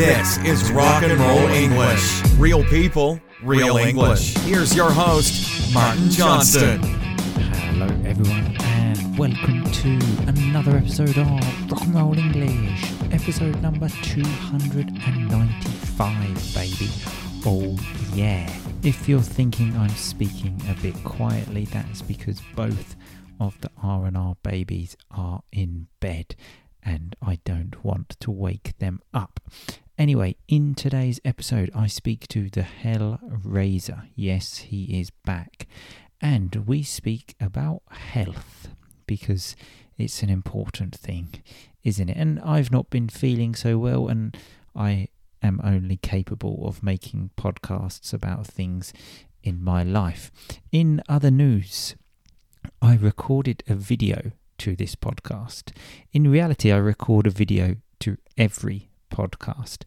This is Rock and Roll English. Real people, real English. Here's your host, Martin Johnston. Hello, everyone, and welcome to another episode of Rock and Roll English, episode number 295, baby. Oh, yeah. If you're thinking I'm speaking a bit quietly, that's because both of the R&R babies are in bed and I don't want to wake them up. Anyway, in today's episode, I speak to the Hellraiser. Yes, he is back. And we speak about health because it's an important thing, isn't it? And I've not been feeling so well, and I am only capable of making podcasts about things in my life. In other news, I recorded a video to this podcast. In reality, I record a video to every podcast.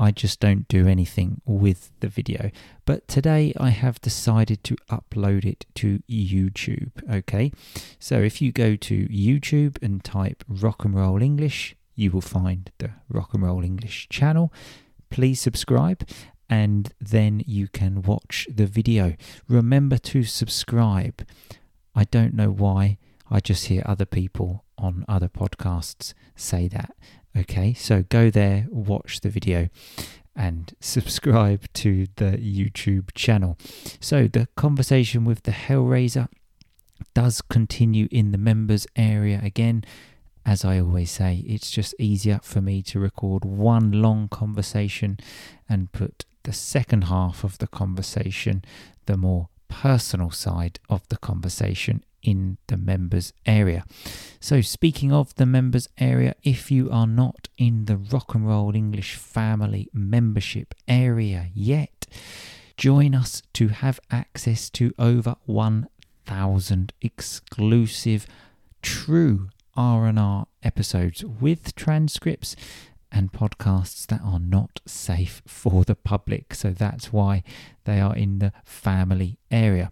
I just don't do anything with the video. But today I have decided to upload it to YouTube. Okay, so if you go to YouTube and type Rock and Roll English, you will find the Rock and Roll English channel. Please subscribe and then you can watch the video. Remember to subscribe. I don't know why I just hear other people on other podcasts say that. Okay, so go there, watch the video, and subscribe to the YouTube channel. So, the conversation with the Hellraiser does continue in the members area again. As I always say, it's just easier for me to record one long conversation and put the second half of the conversation, the more personal side of the conversation in the members area. So, speaking of the members area, if you are not in the Rock and Roll English family membership area yet, join us to have access to over 1,000 exclusive true R&R episodes with transcripts and podcasts that are not safe for the public. So that's why they are in the family area.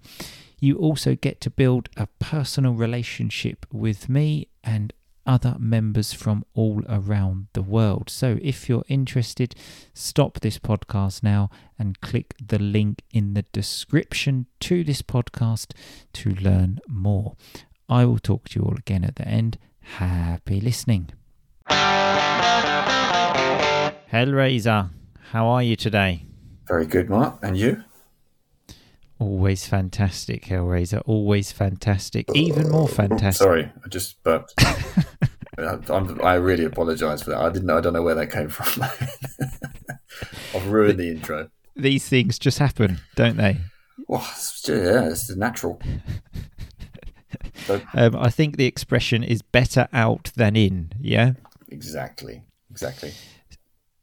You also get to build a personal relationship with me and other members from all around the world. So if you're interested, stop this podcast now and click the link in the description to this podcast to learn more. I will talk to you all again at the end. Happy listening. Hellraiser, how are you today? Very good, Mark. And you? Always fantastic, Hellraiser. Always fantastic. Even more fantastic. Sorry, I just burped. I'm, i really apologise for that. I didn't. know. I don't know where that came from. I've ruined the intro. These things just happen, don't they? Well, it's, yeah, it's natural. So, um, I think the expression is better out than in. Yeah. Exactly. Exactly.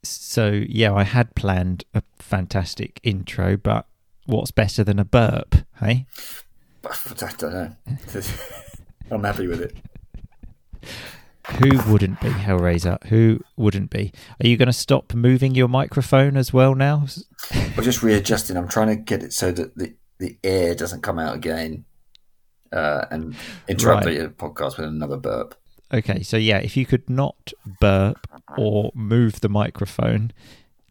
So yeah, I had planned a fantastic intro, but what's better than a burp, hey? I don't know. I'm happy with it. Who wouldn't be Hellraiser? Who wouldn't be? Are you going to stop moving your microphone as well now? I'm just readjusting. I'm trying to get it so that the, the air doesn't come out again uh, and interrupt right. the podcast with another burp. Okay, so yeah, if you could not burp or move the microphone,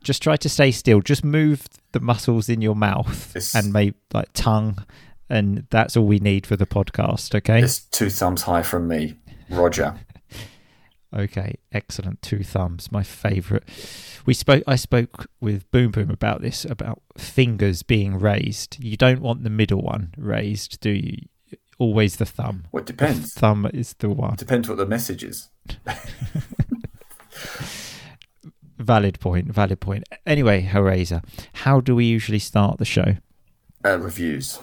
just try to stay still. Just move the muscles in your mouth it's, and maybe like tongue, and that's all we need for the podcast. Okay. It's two thumbs high from me, Roger. okay, excellent. Two thumbs, my favourite. We spoke. I spoke with Boom Boom about this about fingers being raised. You don't want the middle one raised, do you? Always the thumb. Well, depends. The thumb is the one. Depends what the message is. Valid point. Valid point. Anyway, Hellraiser, how do we usually start the show? Uh, reviews.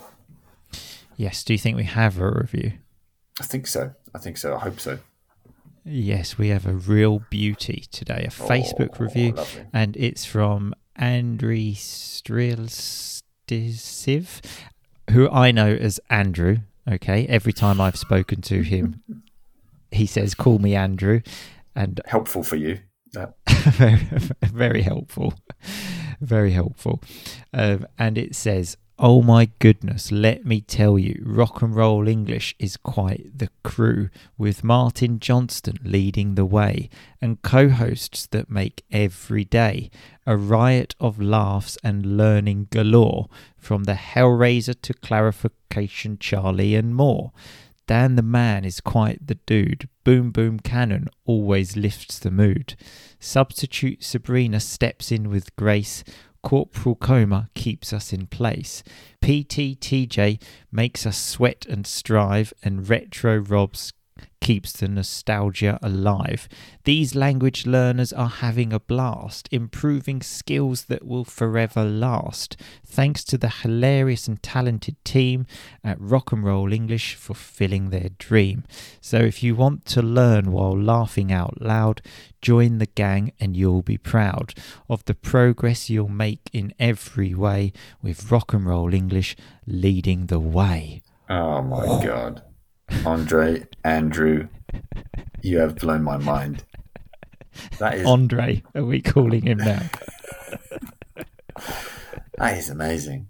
Yes. Do you think we have a review? I think so. I think so. I hope so. Yes, we have a real beauty today, a oh, Facebook review, lovely. and it's from Andriy Strilsiv, who I know as Andrew. Okay, every time I've spoken to him, he says, "Call me Andrew," and helpful for you. very, helpful. Very helpful. Um, and it says, oh my goodness, let me tell you, Rock and Roll English is quite the crew, with Martin Johnston leading the way and co hosts that make every day a riot of laughs and learning galore, from the Hellraiser to Clarification Charlie and more. Dan the Man is quite the dude. Boom Boom Cannon always lifts the mood. Substitute Sabrina steps in with grace. Corporal Coma keeps us in place. PTTJ makes us sweat and strive, and Retro Robs keeps the nostalgia alive. These language learners are having a blast, improving skills that will forever last. Thanks to the hilarious and talented team at Rock and Roll English fulfilling their dream. So if you want to learn while laughing out loud, join the gang and you'll be proud of the progress you'll make in every way with Rock and Roll English leading the way. Oh my god. Andre, Andrew, you have blown my mind. That is Andre, are we calling him now? that is amazing.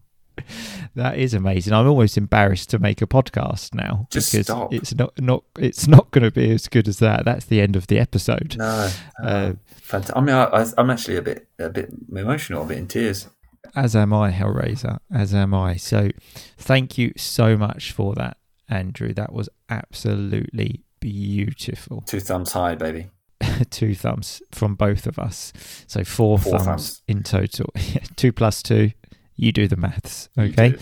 That is amazing. I'm almost embarrassed to make a podcast now Just because stop. it's not not it's not going to be as good as that. That's the end of the episode. No, Uh, Fant- I mean, I, I, I'm actually a bit, a bit emotional, a bit in tears. as am I, Hellraiser. As am I. So, thank you so much for that, Andrew. That was absolutely beautiful. Two thumbs high, baby. two thumbs from both of us. So four, Four thumbs, thumbs. in total. two plus two. You do the maths. Okay.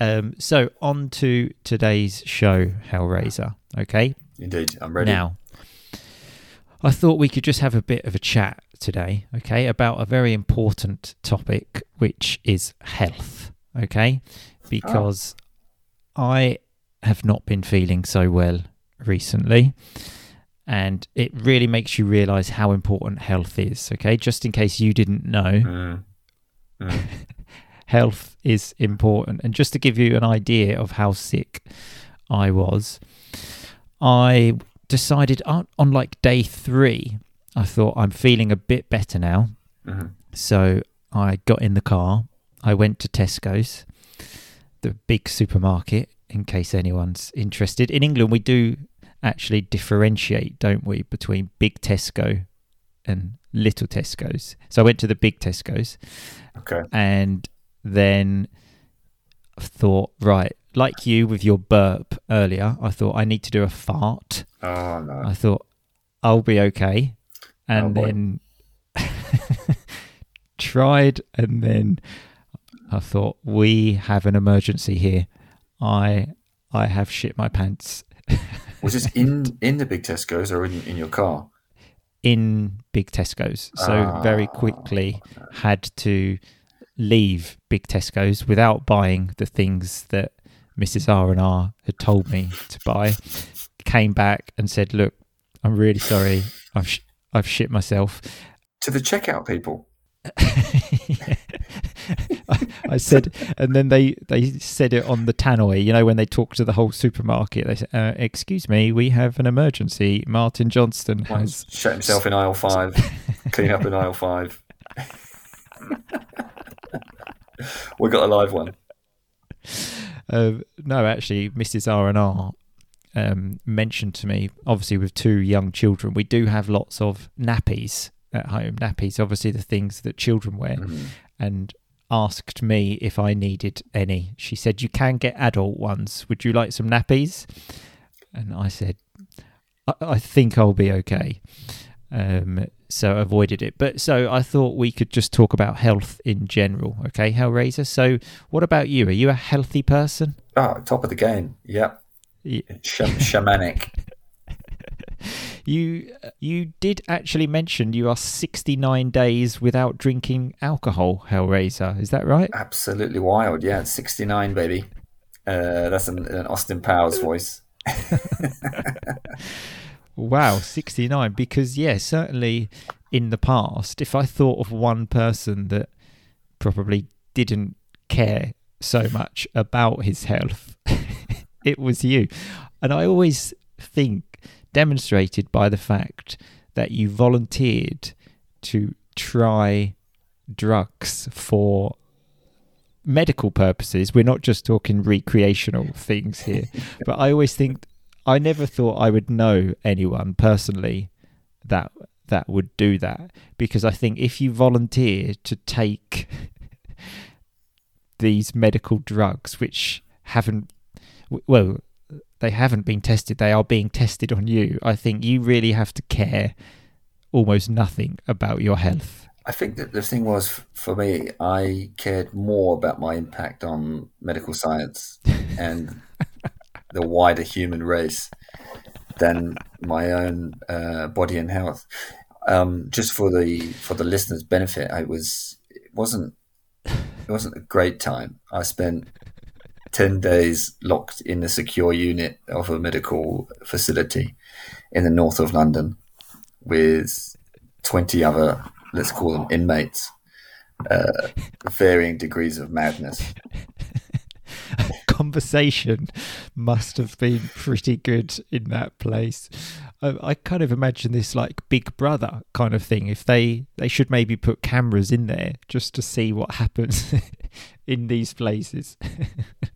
Um, so on to today's show, Hellraiser. Okay. Indeed, I'm ready. Now, I thought we could just have a bit of a chat today, okay, about a very important topic, which is health, okay? Because I have not been feeling so well recently, and it really makes you realize how important health is, okay? Just in case you didn't know, Mm. Mm. health is important. And just to give you an idea of how sick I was, I decided on, on like day three, I thought I'm feeling a bit better now. Mhm. So I got in the car, I went to Tesco's, the big supermarket, in case anyone's interested. In England, we do actually differentiate, don't we, between big Tesco and little Tesco's. So I went to the big Tesco's Okay. and then thought, right, like you with your burp earlier, I thought I need to do a fart. Oh no. I thought I'll be okay, and Oh, then tried, and then I thought we have an emergency here. I I have shit my pants Was this in in the big Tesco's or in, in your car? in big Tesco's, so very Ah. quickly had to leave big Tesco's without buying the things that Mrs R and R had told me to buy. Came back and said, "Look, I'm really sorry. I've sh- I've shit myself." To the checkout people. I, I said, and then they they said it on the tannoy. You know, when they talk to the whole supermarket, they said, uh, "Excuse me, we have an emergency. Martin Johnston has." Shut himself in aisle five. clean up in aisle five. we got a live one. Uh, no, actually, Mrs. R and R um, mentioned to me. Obviously, with two young children, we do have lots of nappies at home. Nappies, obviously, the things that children wear, Mhm. and asked me if I needed any. She said, "You can get adult ones. Would you like some nappies?" And I said, "I, I think I'll be okay." Um, so I avoided it. But so I thought we could just talk about health in general. Okay, Hellraiser. So what about you? Are you a healthy person? Oh, top of the game. Yep. Y- Sh- shamanic. You you did actually mention you are 69 days without drinking alcohol, Hellraiser. Is that right? Absolutely wild. Yeah, 69, baby. Uh, that's an, an Austin Powers voice. Wow, 69. Because, yeah, certainly in the past, if I thought of one person that probably didn't care so much about his health, it was you. And I always think demonstrated by the fact that you volunteered to try drugs for medical purposes. We're not just talking recreational things here. but I always think I never thought I would know anyone personally that that would do that because I think if you volunteer to take these medical drugs which haven't well they haven't been tested they are being tested on you I think you really have to care almost nothing about your health I think that the thing was for me, I cared more about my impact on medical science and the wider human race than my own uh, body and health. Um, just for the for the listeners' benefit, I was it wasn't it wasn't a great time. I spent ten days locked in a secure unit of a medical facility in the north of London with twenty other let's call them inmates, uh, varying degrees of madness. Conversation must have been pretty good in that place. I, I, kind of imagine this like Big Brother kind of thing. If they they should maybe put cameras in there just to see what happens in these places.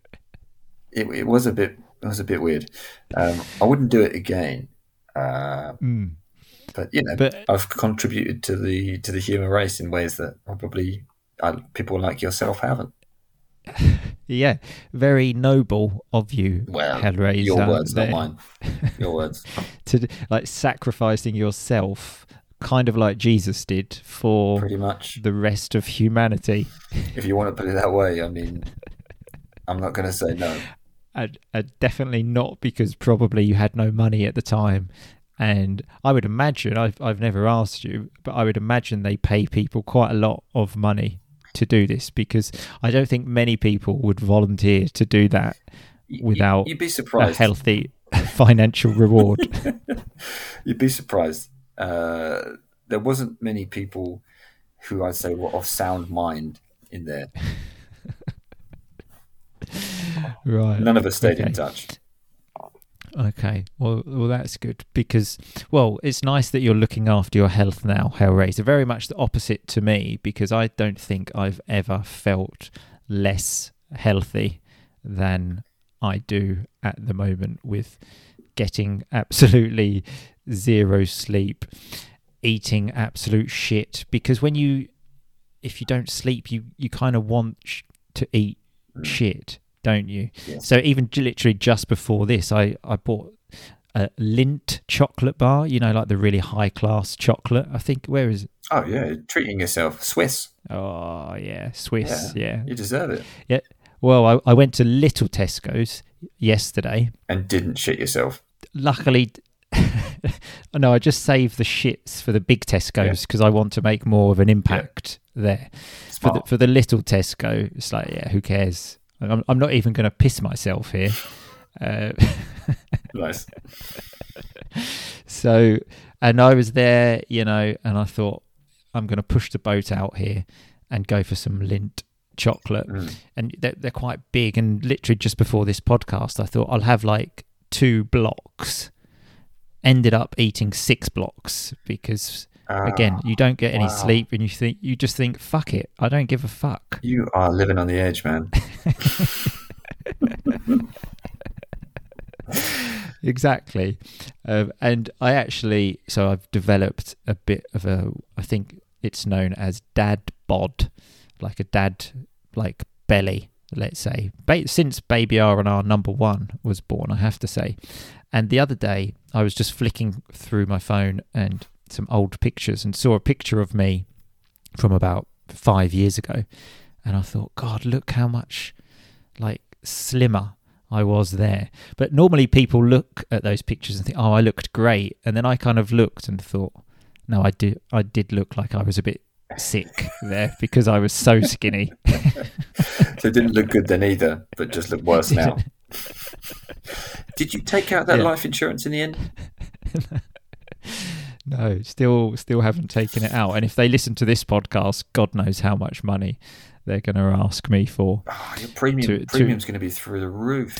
it, it, was a bit it was a bit weird. Um, I wouldn't do it again. Uh, mm. But you know, but, I've contributed to the to the human race in ways that probably uh, people like yourself haven't. Yeah, very noble of you, well, Hellraiser. Your words, not mine. Your words. to like sacrificing yourself, kind of like Jesus did for pretty much the rest of humanity. If you want to put it that way, I mean, I'm not going to say no. And, and definitely not because probably you had no money at the time and I would imagine, I've, I've never asked you, but I would imagine they pay people quite a lot of money to do this because I don't think many people would volunteer to do that without You'd be surprised. a healthy financial reward. You'd be surprised. Uh, there wasn't many people who I'd say were of sound mind in there. Right. None of us stayed okay. in touch. Okay, well, well, that's good because, well, it's nice that you're looking after your health now, Hellraiser. Very much the opposite to me because I don't think I've ever felt less healthy than I do at the moment with getting absolutely zero sleep, eating absolute shit. Because when you, if you don't sleep, you you kind of want sh- to eat mm. shit don't you? Yes. So even literally just before this, I I bought a Lindt chocolate bar. You know, like the really high class chocolate. I think where is it? Oh yeah, treating yourself, Swiss. Oh yeah, Swiss. Yeah, yeah. you deserve it. Yeah. Well, I, I went to Little Tesco's yesterday and didn't shit yourself. Luckily, no, I just saved the shits for the big Tesco's because yeah. I want to make more of an impact yeah. there. For the, for the little Tesco, it's like, yeah, who cares? I'm, I'm not even going to piss myself here. Uh, nice. So, and I was there, you know, and I thought I'm going to push the boat out here and go for some Lindt chocolate. Mm. And they're, they're quite big. And literally just before this podcast, I thought I'll have like two blocks. Ended up eating six blocks because Again, you don't get any wow. sleep, and you think you just think, "Fuck it, I don't give a fuck." You are living on the edge, man. exactly, um, and I actually so I've developed a bit of a. I think it's known as dad bod, like a dad like belly. Let's say ba- since Baby R and R number one was born, I have to say. And the other day, I was just flicking through my phone and some old pictures and saw a picture of me from about five years ago. And I thought, God, look how much like slimmer I was there. But normally people look at those pictures and think, oh, I looked great. And then I kind of looked and thought, no, I did, I did look like I was a bit sick there because I was so skinny. so it didn't look good then either, but just looked worse now. did you take out that yeah. life insurance in the end? No, still, still haven't taken it out. And if they listen to this podcast, God knows how much money they're going to ask me for. Oh, your premium to, premium's going to be through the roof.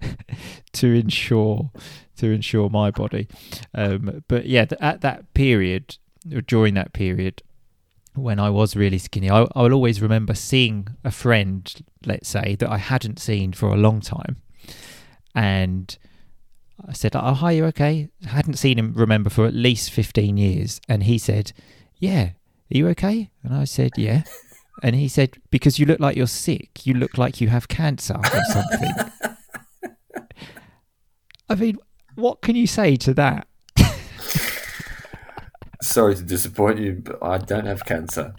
to ensure to ensure my body. Um, but yeah, at that period, during that period, when I was really skinny, I, I will always remember seeing a friend, let's say, that I hadn't seen for a long time. And I said, Oh, hi, you okay? I hadn't seen him, remember, for at least 15 years. And he said, Yeah, are you okay? And I said, Yeah. And he said, Because you look like you're sick. You look like you have cancer or something. I mean, what can you say to that? Sorry to disappoint you, but I don't have cancer.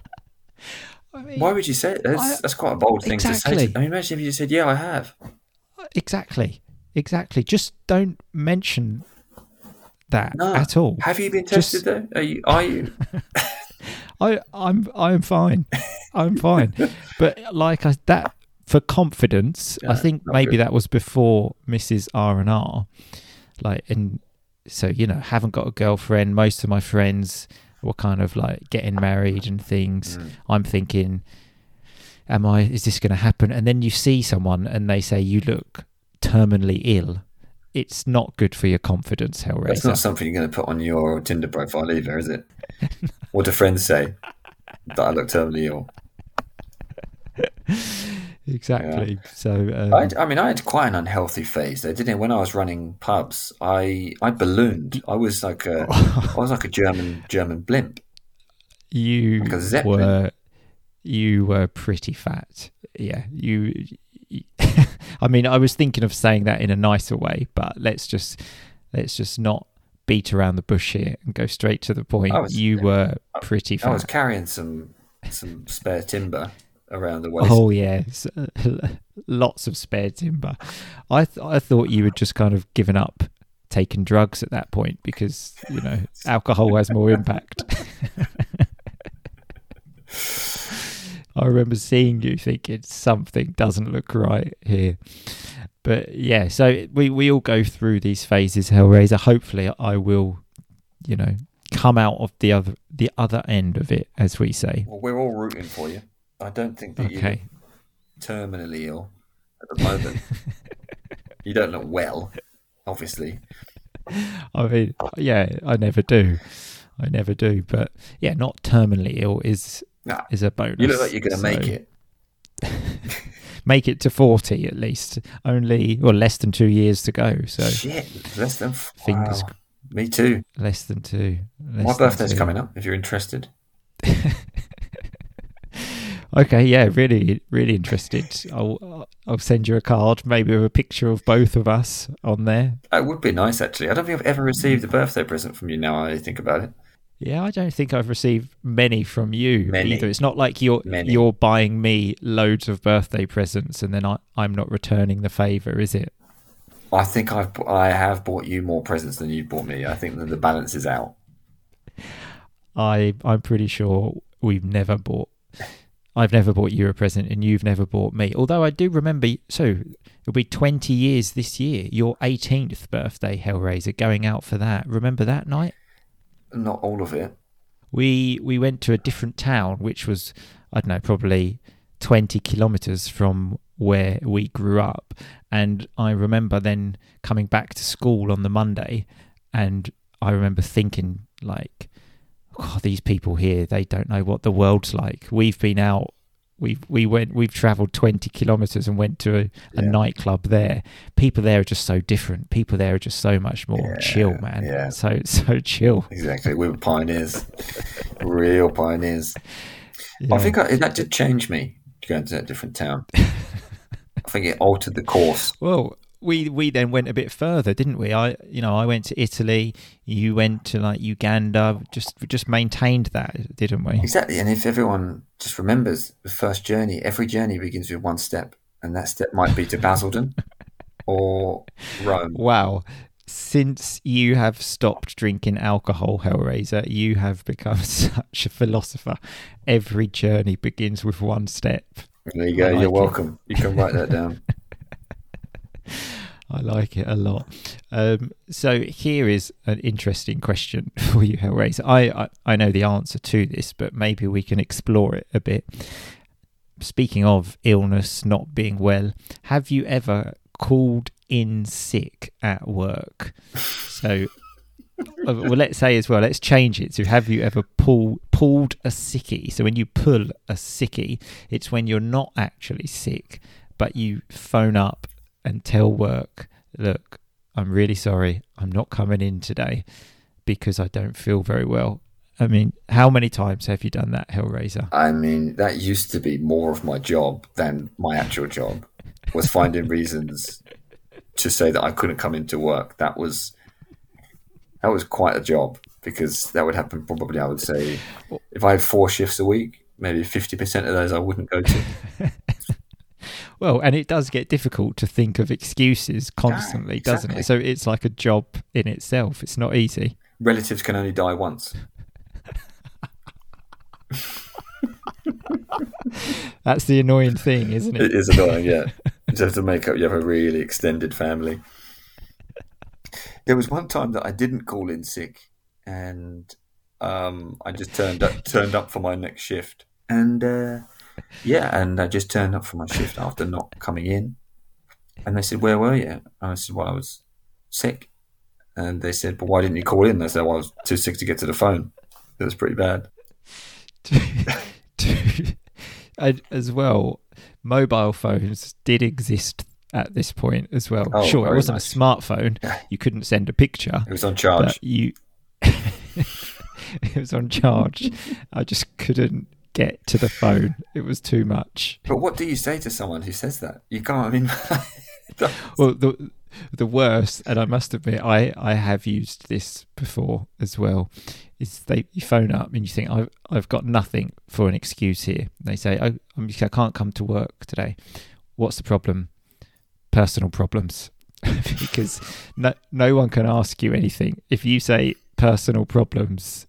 I mean, Why would you say it? That's, I- that's quite a bold thing to say. To, I mean, imagine if you said, "Yeah, I have." exactly, exactly. Just don't mention that No. at all. Have you been Just- tested though? Are you? Are you? I, I'm, I'm fine. I'm fine. But like I, that for confidence, I think maybe good. that was before Mrs. R and R. Like, and so you know, haven't got a girlfriend. Most of my friends were kind of like getting married and things. Mm. I'm thinking, am I? Is this going to happen? And then you see someone and they say you look terminally ill. It's not good for your confidence, That's It's not something you're going to put on your Tinder profile either, is it? what do friends say? That I look terminally ill. exactly. So um, I, I mean, I had quite an unhealthy phase though, didn't? When I was running pubs, I I ballooned. I was like a I was like a German German blimp. you Like were you were pretty fat. Yeah, you. I mean, I was thinking of saying that in a nicer way, but let's just let's just not beat around the bush here and go straight to the point. Was- you were pretty I was carrying some some spare timber around the waist. Oh yes, lots of spare timber. I th- I thought you had just kind of given up taking drugs at that point because you know alcohol has more impact. I remember seeing you thinking something doesn't look right here. But yeah, so we, we all go through these phases, Hellraiser. Hopefully I will, you know, come out of the other the other end of it, as we say. Well, we're all rooting for you. I don't think that you're Okay. terminally ill at the moment. you don't look well, obviously. I mean, yeah, I never do. I never do. But yeah, not terminally ill is Nah, is a bonus. you look like you're going to make it. Make it to forty at least. Only well, less than two years to go. So Shit, less than Fingers wow. Me too. less than two. My less than birthday's two. coming up. If you're interested, Okay, yeah, really, really interested. I'll I'll send you a card, maybe with a picture of both of us on there. that would be nice. Actually, I don't think I've ever received a birthday present from you. Now I think about it. Yeah, I don't think I've received many from you Many. either. It's not like you're Many. you're buying me loads of birthday presents and then I, I'm not returning the favour, is it? I think I've I have bought you more presents than you've bought me. I think that the balance is out. I I'm pretty sure we've never bought I've never bought you a present and you've never bought me. Although I do remember so it'll be 20 years this year. Your 18th birthday Hellraiser going out for that. Remember that night? Not all of it. we we went to a different town which was i don't know probably 20 kilometers from where we grew up and i remember then coming back to school on the monday and i remember thinking like these people here they don't know what the world's like we've been out we've we went we've traveled 20 kilometers and went to a, a Yeah. nightclub there people there are just so different people there are just so much more Yeah, chill man yeah. so so chill Exactly. We were pioneers, real pioneers. I think I, that did change me going to that different town. I think it altered the course. Well, we we then went a bit further, didn't we? I you know I went to Italy. You went to like Uganda. Just just maintained that, didn't we? Exactly. And if everyone just remembers the first journey, every journey begins with one step, and that step might be to Basildon or Rome. Wow. Since you have stopped drinking alcohol, Hellraiser, you have become such a philosopher. Every journey begins with one step. There you go. Like You're it. welcome. You can write that down. I like it a lot. Um, so here is an interesting question for you, Hellraiser. I, I I know the answer to this, but maybe we can explore it a bit. Speaking of illness, not being well, have you ever called in sick at work? So Uh, well, let's say as well. Let's change it. So, have you ever pull, pulled a sickie? So, when you pull a sickie, it's when you're not actually sick, but you phone up and tell work, "Look, I'm really sorry. I'm not coming in today because I don't feel very well." I mean, how many times have you done that, Hellraiser? I mean, that used to be more of my job than my actual job. Was finding reasons to say that I couldn't come into work. That was that was quite a job because that would happen probably. I would say if I had four shifts a week, maybe fifty percent of those I wouldn't go to. well, and it does get difficult to think of excuses constantly, yeah, exactly. doesn't it? So it's like a job in itself. It's not easy. Relatives can only die once. That's the annoying thing, isn't it? It is annoying, yeah. you have to make up. You have a really extended family. There was one time that I didn't call in sick, and um, I just turned up turned up for my next shift, and uh, yeah, and I just turned up for my shift after not coming in, and they said, "Where were you?" And I said, "Well, I was sick," and they said, "But why didn't you call in?" I said, "Well, I was too sick to get to the phone. It was pretty bad." as well, mobile phones did exist at this point as well. Oh, sure, it wasn't nice. a smartphone. You couldn't send a picture. It was on charge. You, it was on charge. I just couldn't get to the phone. It was too much. But what do you say to someone who says that? You can't. I mean, Well, the the worst, and I must admit, I I have used this before as well. Is they you phone up and you think I've I've got nothing for an excuse here. They say oh I'm, I can't come to work today. What's the problem? Personal problems, because no no one can ask you anything if you say personal problems.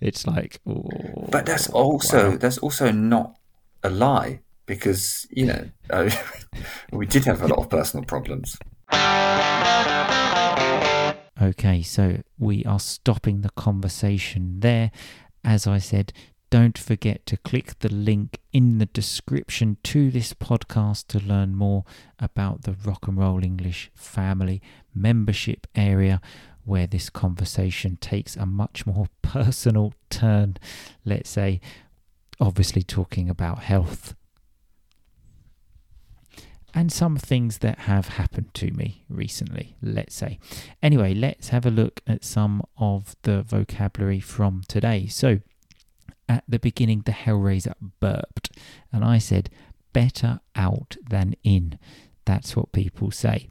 It's like, oh, but that's also wow. that's also not a lie because you know uh, we did have a lot of personal problems. Okay, so we are stopping the conversation there. As I said, don't forget to click the link in the description to this podcast to learn more about the Rock and Roll English family membership area where this conversation takes a much more personal turn, let's say, obviously talking about health and some things that have happened to me recently, let's say. Anyway, let's have a look at some of the vocabulary from today. So, at the beginning, the Hellraiser burped, and I said, better out than in. That's what people say.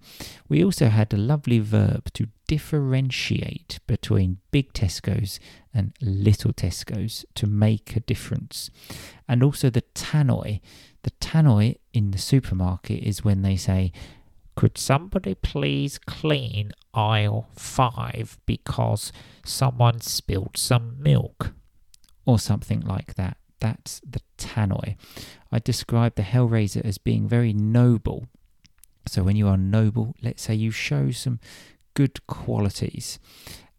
We also had a lovely verb to differentiate between big Tesco's and little Tesco's to make a difference. And also the tannoy. The tannoy in the supermarket is when they say, Could somebody please clean aisle five because someone spilled some milk? Or something like that. That's the tannoy. I describe the Hellraiser as being very noble. So when you are noble, let's say you show some good qualities.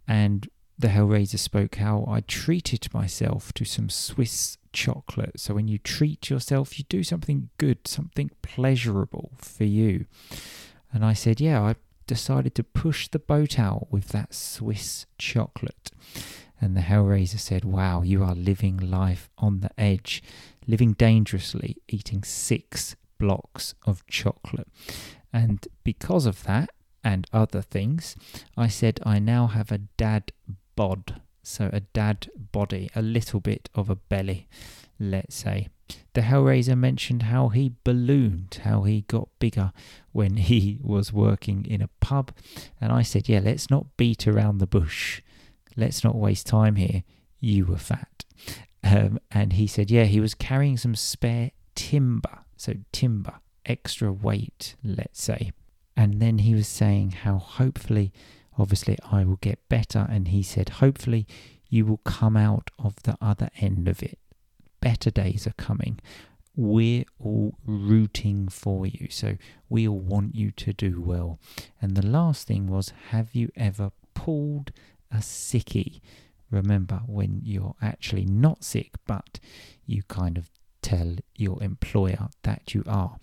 And the Hellraiser spoke how I treated myself to some Swiss chocolate. So when you treat yourself, you do something good, something pleasurable for you. And I said, Yeah, I decided to push the boat out with that Swiss chocolate. And the Hellraiser said, Wow, you are living life on the edge, living dangerously, eating six blocks of chocolate. And because of that and other things, I said I now have a dad bod. So a dad body, a little bit of a belly, let's say. The Hellraiser mentioned how he ballooned, how he got bigger when he was working in a pub. And I said, Yeah, let's not beat around the bush. Let's not waste time here. You were fat. Um, and he said, Yeah, he was carrying some spare timber. So, timber, extra weight, let's say. And then he was saying how hopefully, obviously, I will get better. And he said, Hopefully, you will come out of the other end of it. Better days are coming. We're all rooting for you. So, we all want you to do well. And the last thing was, Have you ever pulled a sickie? Remember when you're actually not sick, but you kind of tell your employer that you are.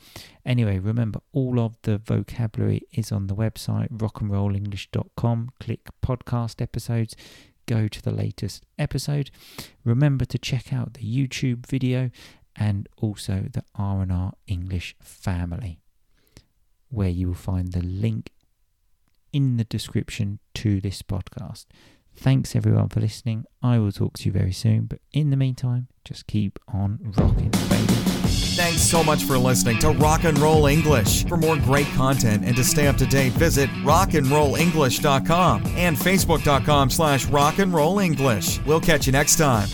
Anyway, remember all of the vocabulary is on the website rockandrollenglish.com. Click podcast episodes, go to the latest episode. Remember to check out the YouTube video and also the R&R English family where you will find the link in the description to this podcast. Thanks everyone for listening. I will talk to you very soon, but in the meantime, just keep on rocking, baby. Thanks so much for listening to Rock and Roll English. For more great content and to stay up to date, visit rockandrollenglish.com and facebook.com slash rockandrollenglish. We'll catch you next time.